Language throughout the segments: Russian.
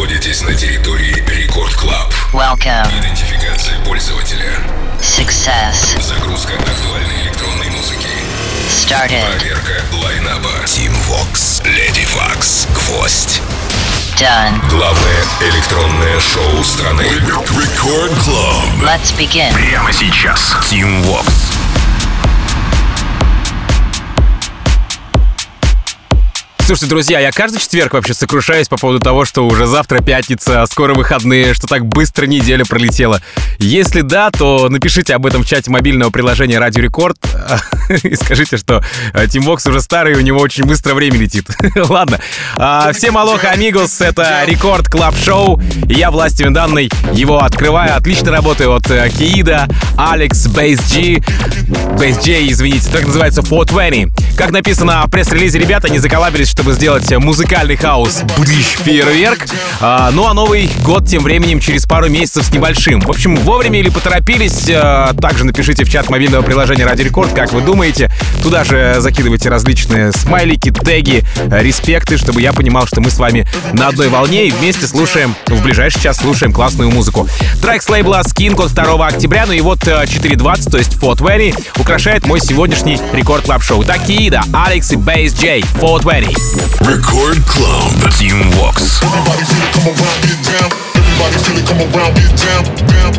находитесь на территории Record Club. Welcome. Идентификация пользователя. Success. Загрузка актуальной электронной музыки. Started. Проверка лайнапа. Team Vox, Lady Fox, Гвоздь. Done. Главное электронное шоу страны. Record Club. Let's begin. Прямо сейчас. Team Vox. Слушайте, друзья, я каждый четверг вообще сокрушаюсь по поводу того, что уже завтра пятница, а скоро выходные, что так быстро неделя пролетела. Если да, то напишите об этом в чате мобильного приложения Радио Рекорд и скажите, что Team Vox уже старый, у него очень быстро время летит. Ладно. А, всем алоха, amigos, это Record Club Шоу. Я, властью мне данной, его открываю. Отлично работаю от э, Киида, Алекс, Бейс G. Бейс J, извините, так называется 420. Как написано в пресс-релизе, ребята не заколабились, чтобы сделать музыкальный хаос Бриш фейерверк. А, ну а Новый год тем временем через пару месяцев с небольшим. В общем, вовремя или поторопились, а, также напишите в чат мобильного приложения Ради Рекорд, как вы думаете. Туда же закидывайте различные смайлики, теги, респекты, чтобы я понимал, что мы с вами на одной волне и вместе слушаем, в ближайший час слушаем классную музыку. Трек с лейбла Skin от 2 октября, ну и вот 4.20, то есть 420, украшает мой сегодняшний рекорд клаб шоу Такие Алекс и Бейс Джей, 420. Record Club Team Walks. Everybody feel it, come around, get down. Everybody feel it, come around, get down, down,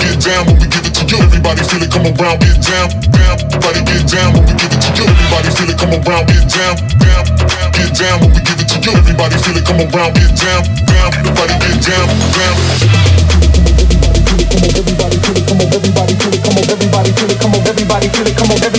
get down when we give it to you. Everybody feel it, come around, get down, down, everybody get down when we give it to you. Everybody feel it, come around, get down, down, get down when we give it to you. Everybody feel it, come around, get down, down, everybody get down, down. Everybody feel it, come on, everybody feel it, come on, everybody feel it, come on, everybody feel it, come on, everybody feel it, come on, everybody.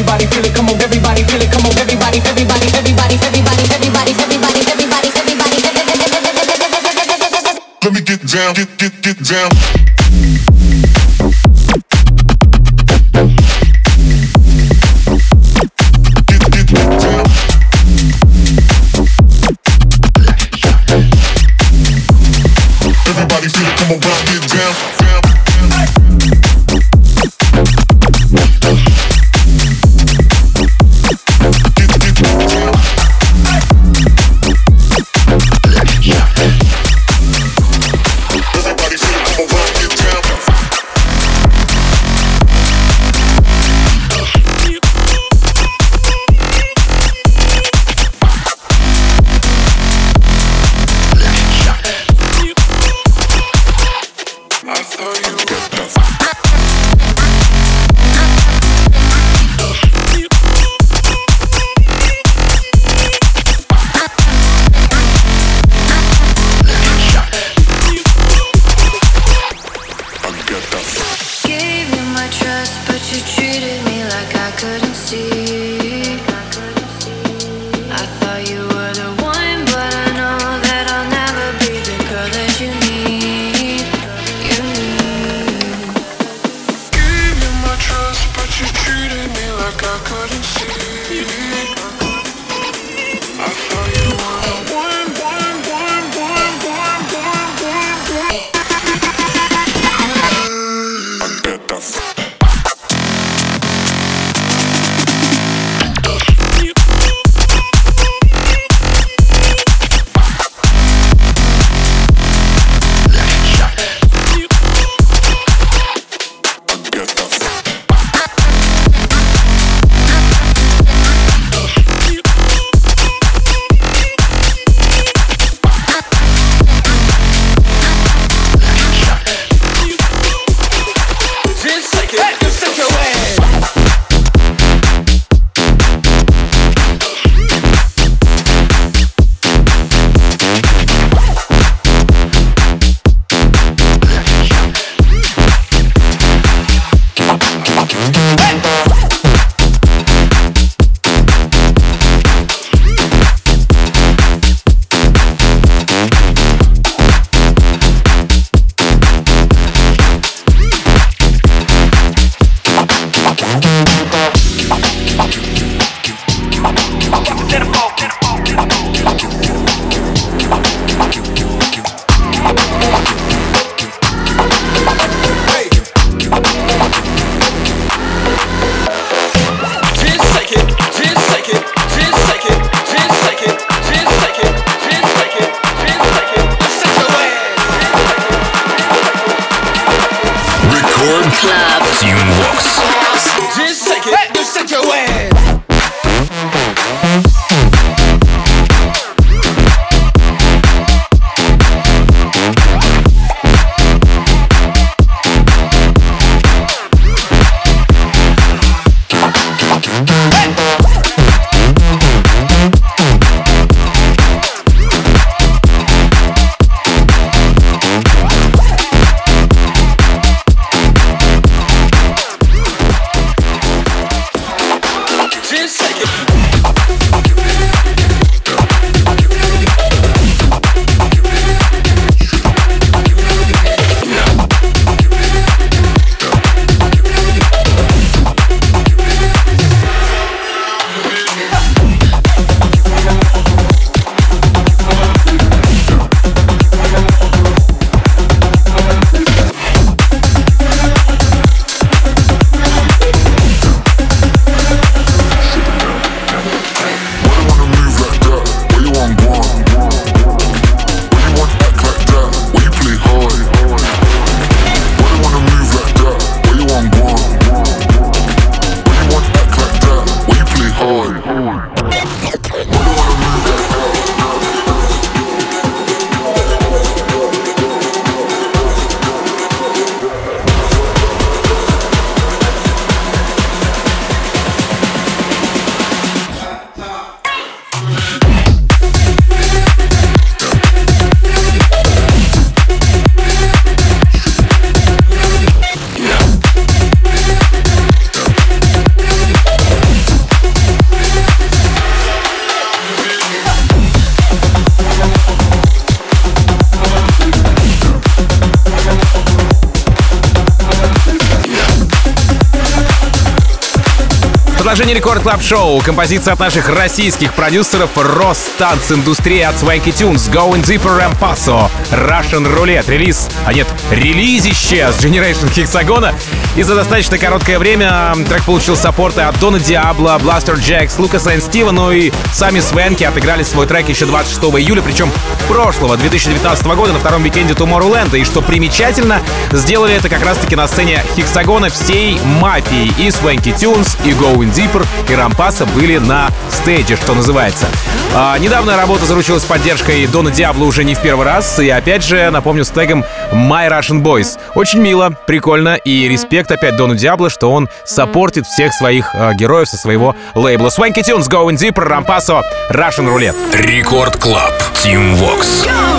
Record Club Шоу. Композиция от наших российских продюсеров рос танц индустрии от Swanky Tunes, Going Deeper Rompasso, Russian Roulette, релиз, а нет, релизище с Generation Hexagon а. И за достаточно короткое время трек получил саппорты от Дона Диабло, Blasterjaxx, Лукаса и Стива, ну и сами Swanky отыграли свой трек еще 26 июля, причем прошлого, 2019 года, на втором викенде Tomorrowland. И что примечательно, сделали это как раз-таки на сцене Hexagon а всей мафией. И Swanky Tunes, и Going Deeper, и Rompasso были на стейдже, что называется. А, недавно работа заручилась поддержкой Дона Диабло уже не в первый раз. И опять же, напомню, с тегом My Russian Boys. Очень мило, прикольно и респект опять Дону Диабло, что он саппортит всех своих э, героев со своего лейбла. Swanky Tunes, Going Deeper, Rompasso, Russian Roulette. Record Club. Team Vox. Why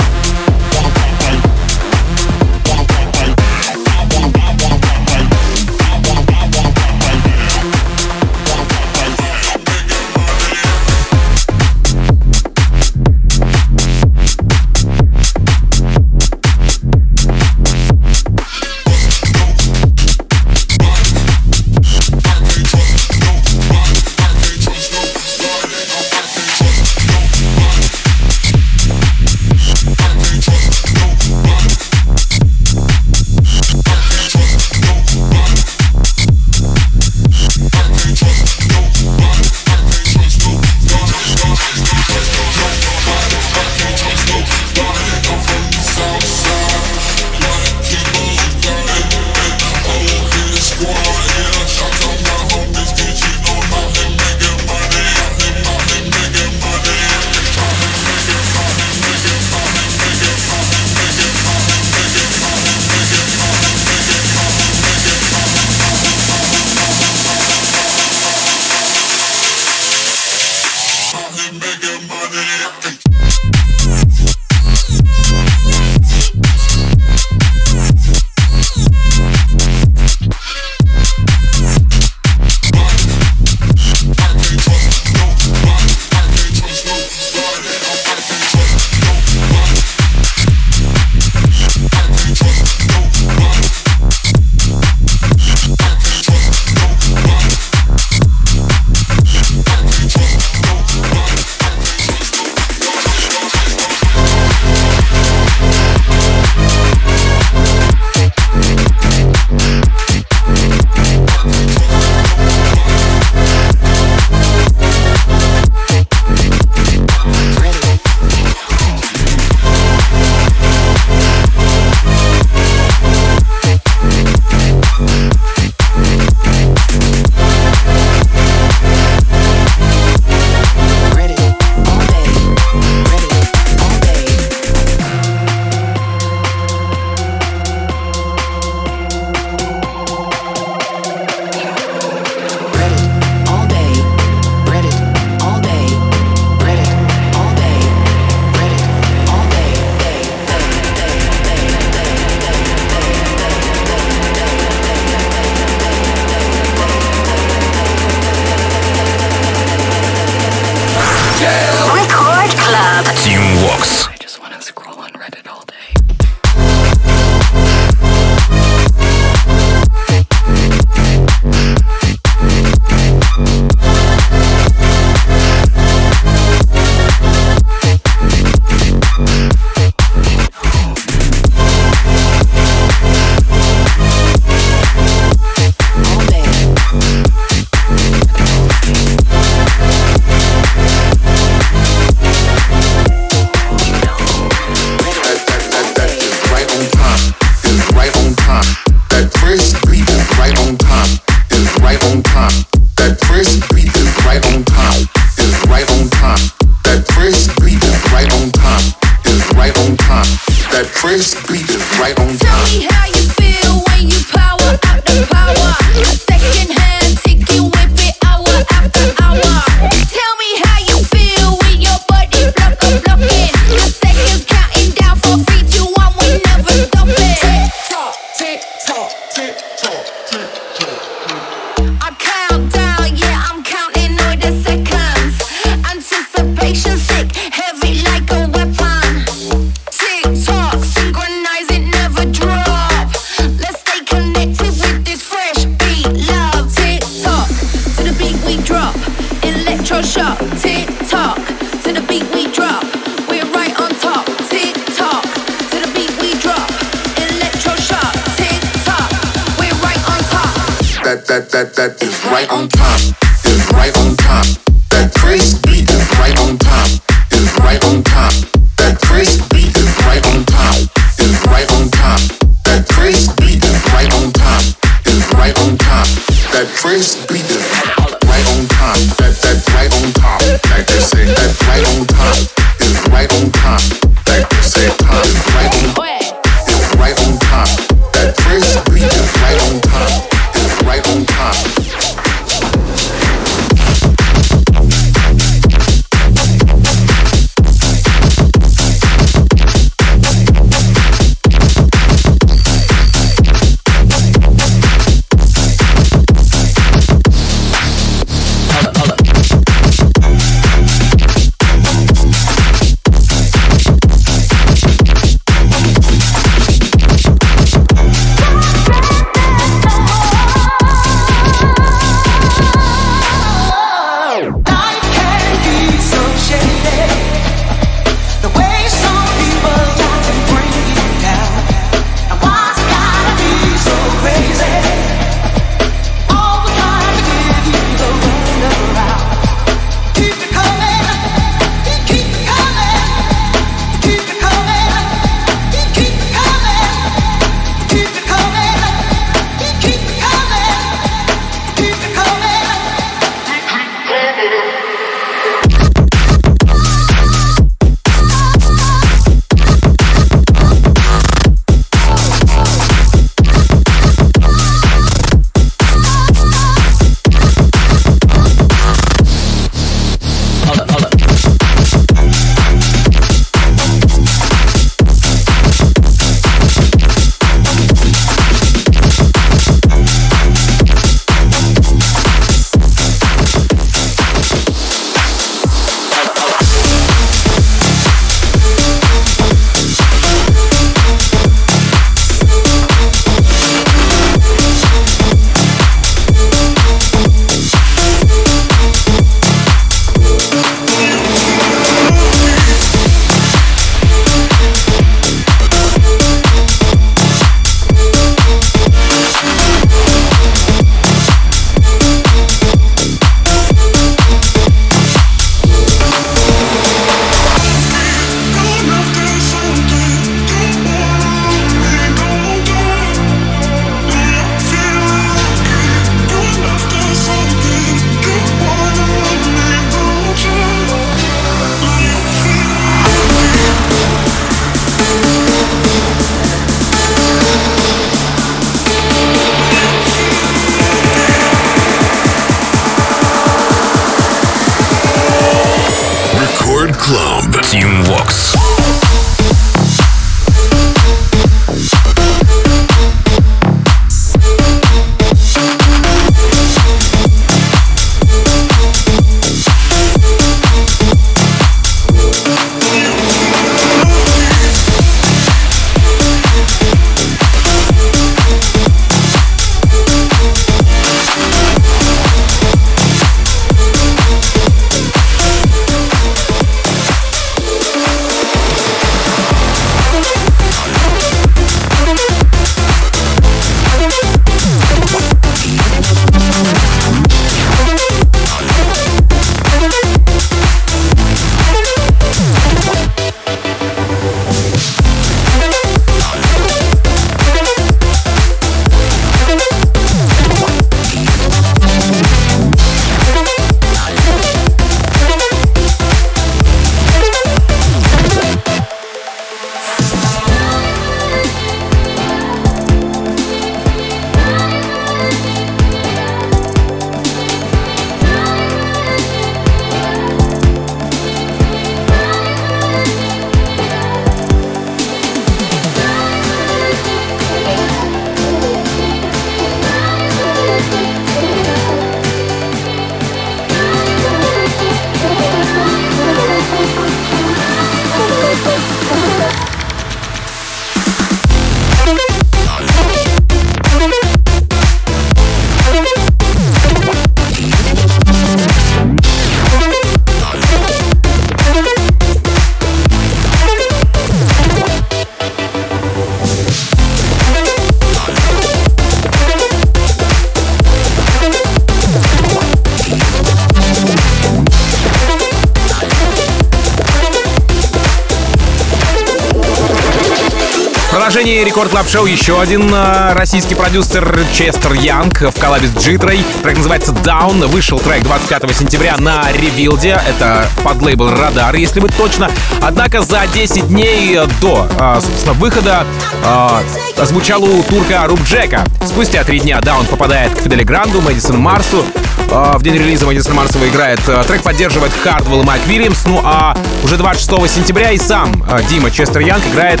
Record Club Шоу еще один э, российский продюсер Честер Янг в коллабе с Джитрой. Трек называется Down. Вышел трек 25 сентября на Revealed. Это подлейбл Radar, если быть точно. Однако за 10 дней до, э, собственно, выхода э, зазвучал у турка Руб Джека. Спустя три дня Down попадает к Фидели Гранду, Мэдисону Марсу. В день релиза Мэдисон Марс снова играет. Трек поддерживает Хардвелл и Майк Вильямс. Ну а уже 26 сентября и сам Дима Честер Янг играет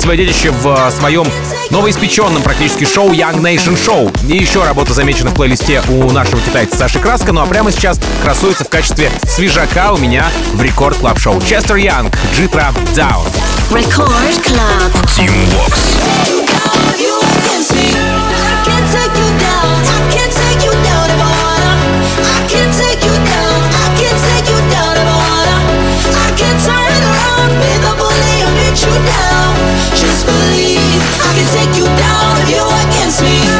свое детище в э, своем новоиспеченном практически шоу Young Nation Show. И еще работа замечена в плейлисте у нашего китайца Саши Краска. Ну а прямо сейчас красуется в качестве свежака у меня в Record Club Шоу. Честер Янг, Джитра Down. Record Club. Team Vox. Take you down if you're against me.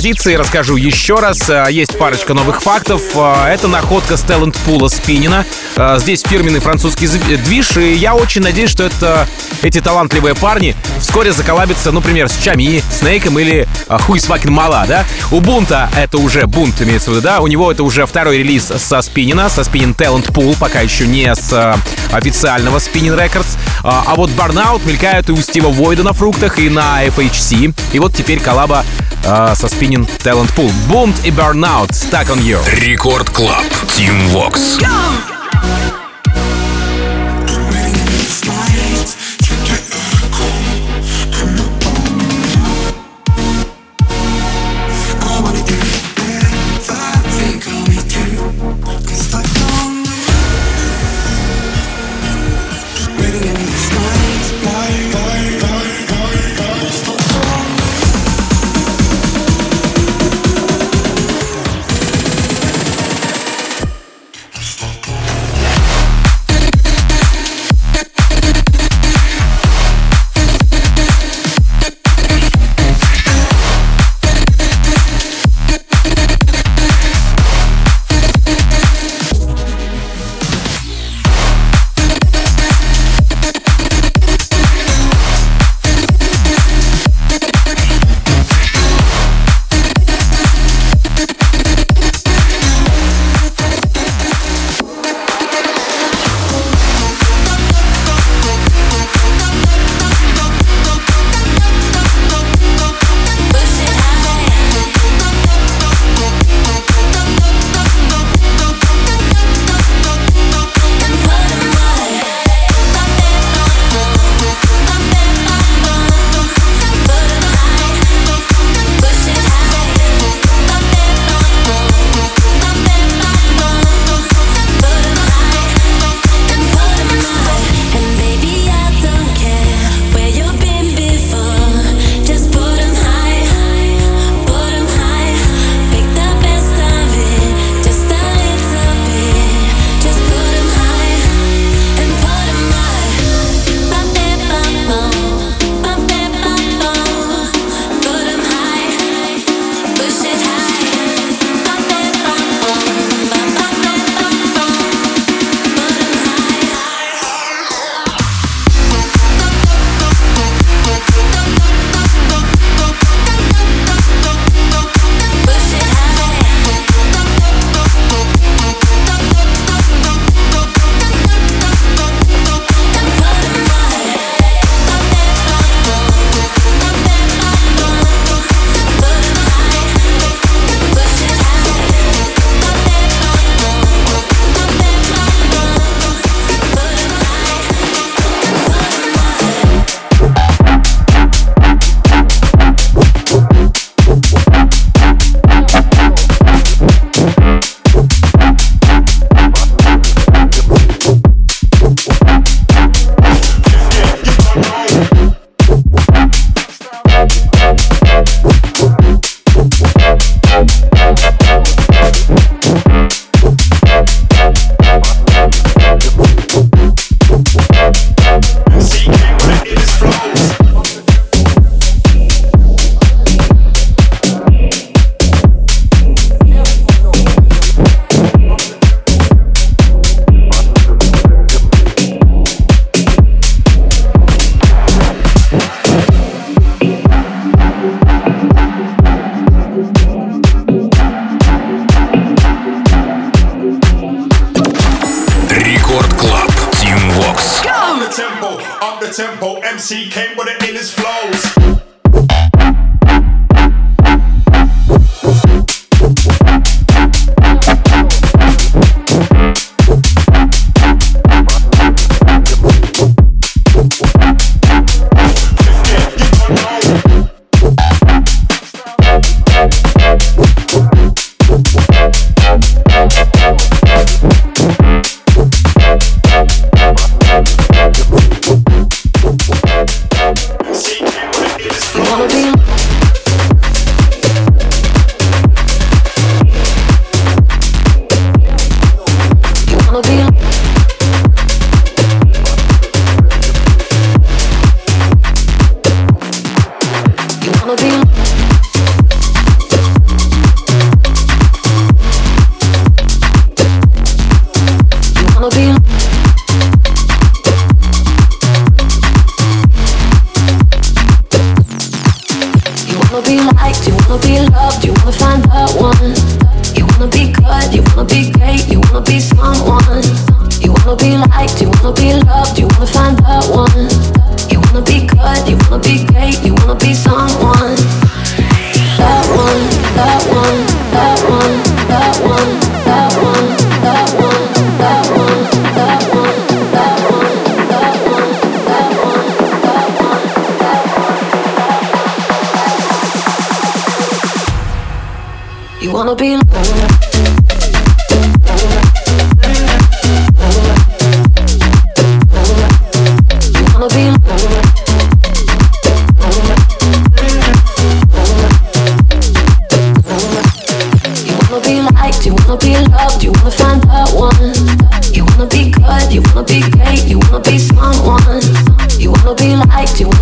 Композиции, расскажу еще раз. Э, Есть парочка новых фактов. Э, Это находка с талент пула Спинина. Э, Здесь фирменный французский движ, и я очень надеюсь, что это, эти талантливые парни вскоре заколабятся, ну, например, с Чами, Снейком или Хуй Свакин Мала, да? У Бунта это уже Бунт имеется в виду, да? У него это уже второй релиз со Спинина, со Спинин Talent Pool, пока еще не с официального Spinning Records. А вот Burnout мелькает и у Стива Войда на фруктах, и на FHC. И вот теперь коллаба э, со Spinning Talent Pool. Boomed и Burnout. Stuck on You. Рекорд Клаб. Team Vox. If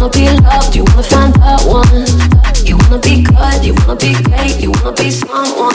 Wanna be loved, you wanna find the one. You wanna be good, you wanna be great, you wanna be someone.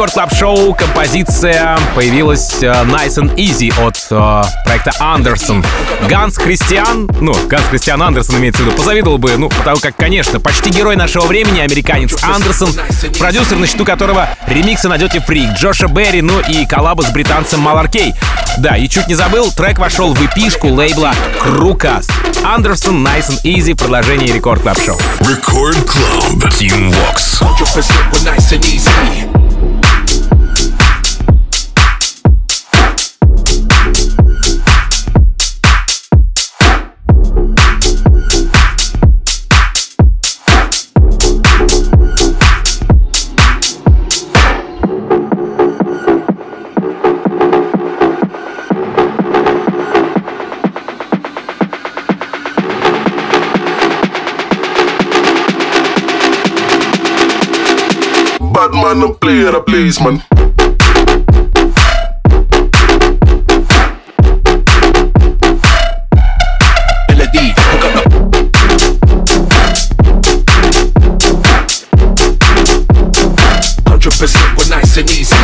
Record Club Шоу композиция появилась э, Nice and Easy от э, проекта Андерсон. Ганс Христиан, ну, Ганс Христиан Андерсон имеется в виду, позавидовал бы, ну, потому как, конечно, почти герой нашего времени, американец Андерсон, продюсер, на счету которого ремиксы на Dirty Freak, Джоша Берри, ну и коллабу с британцем Маларкей. Да, и чуть не забыл, трек вошел в эпишку лейбла Крукас. Андерсон, Nice and Easy, продолжение Record Club Шоу. Record Club. Team Vox. 100% we're nice and easy. Man, no play the place, man. Hundred percent, we're nice and easy.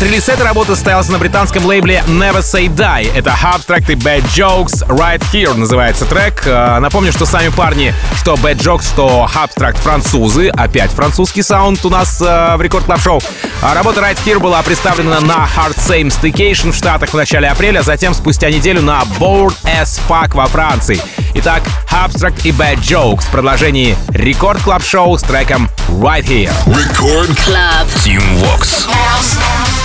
Вот релиз этой работы состоялся на британском лейбле Never Say Die. Это Abstract и Bad Jokes Right Here называется трек. Э, напомню, что сами парни, что Bad Jokes, что Abstract французы. Опять французский саунд у нас э, в Record Club Show. А работа Right Here была представлена на Hard Summer Staycation в Штатах в начале апреля, затем спустя неделю на Bored as Fuck во Франции. Итак, Abstract и Bad Jokes в продолжении Record Club Show с треком Right Here. Record Club. Tim Vox. Drink.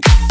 drink.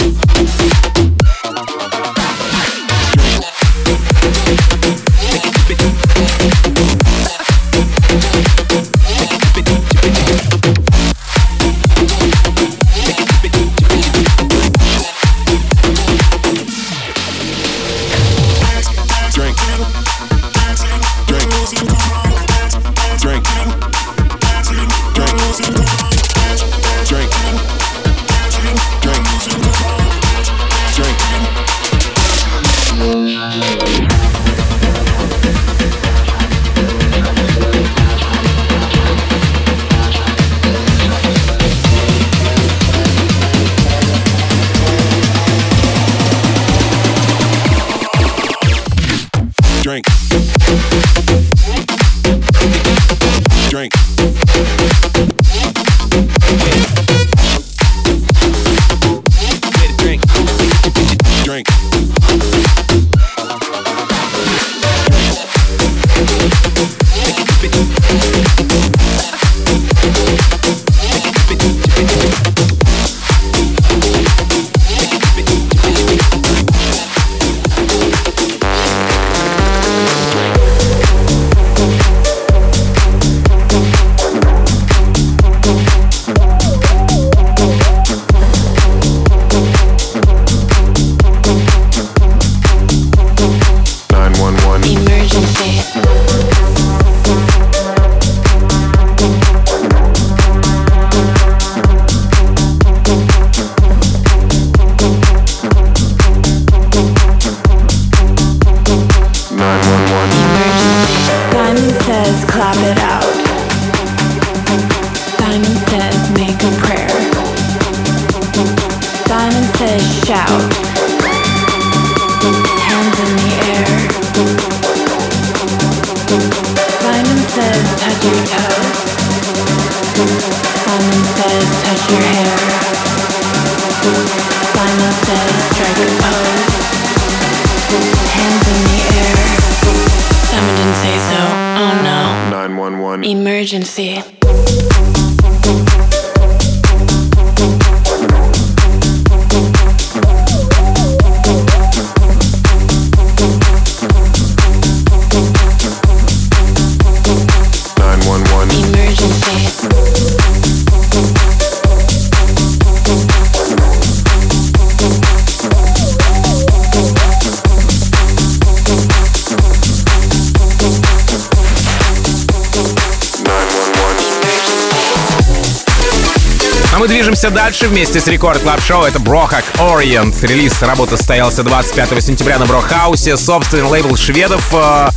Дальше вместе с Record Club Show. Это Brohug Orient. Релиз работы состоялся 25 сентября на Brohouse. Собственный лейбл шведов. э,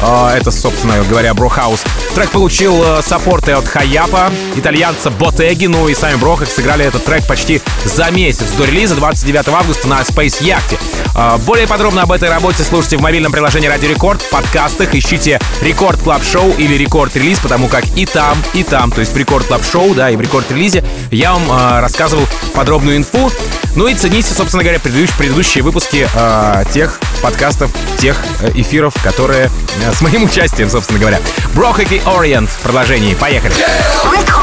э, Это, собственно говоря, Brohouse. Трек получил э, саппорты от Хаяпа, итальянца Ботеги, ну и сами Brohug сыграли этот трек почти за месяц до релиза 29 августа на Space Yacht. Э, Более подробно об этой работе слушайте в мобильном приложении Радио Рекорд, в подкастах, ищите Record Club Show или Record Release, потому как и там, и там, то есть в Record Club Show, да, и в Рекорд Релизе я вам э, рассказывал подробную инфу. Ну и цените, собственно говоря, предыдущие выпуски э, тех подкастов, тех э, эфиров, которые э, с моим участием, собственно говоря. Брохаки Orient в продолжении. Поехали. Record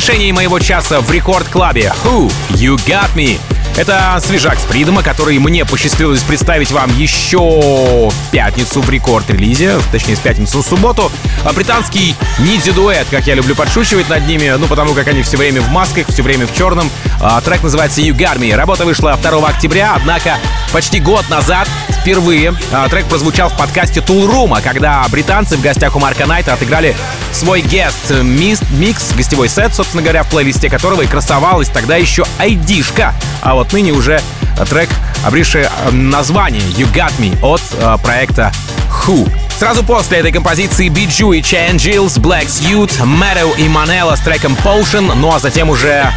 завершении моего часа в рекорд-клабе Who You Got Me. Это свежак с Фридома, который мне посчастливилось представить вам еще пятницу в рекорд-релизе, точнее, с пятницу в субботу. А британский ниндзя-дуэт, как я люблю подшучивать над ними, ну, потому как они все время в масках, все время в черном. А, трек называется «You Got Me». Работа вышла 2 октября, однако почти год назад впервые а, трек прозвучал в подкасте Tool Room, когда британцы в гостях у Марка Найта отыграли свой гест э, мист, микс, гостевой сет, собственно говоря, в плейлисте которого и красовалась тогда еще айдишка. А вот ныне уже трек, обрисший э, название You Got Me от э, проекта Who. Сразу после этой композиции Биджу и Чен Джилс, Black Suit, Meadow и Манелла с треком Potion, ну а затем уже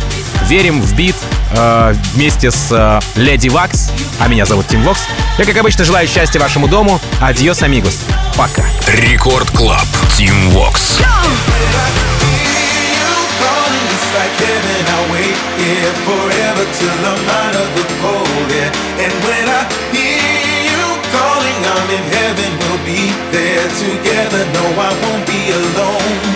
верим в бит э, вместе с э, Леди э, Вакс, а меня зовут Тим Вокс. Я, как обычно, желаю счастья вашему дому. Адьос, амигос. Пока. Рекорд Клаб. Тим Вокс. I'm in heaven. be there together. No, I won't be alone.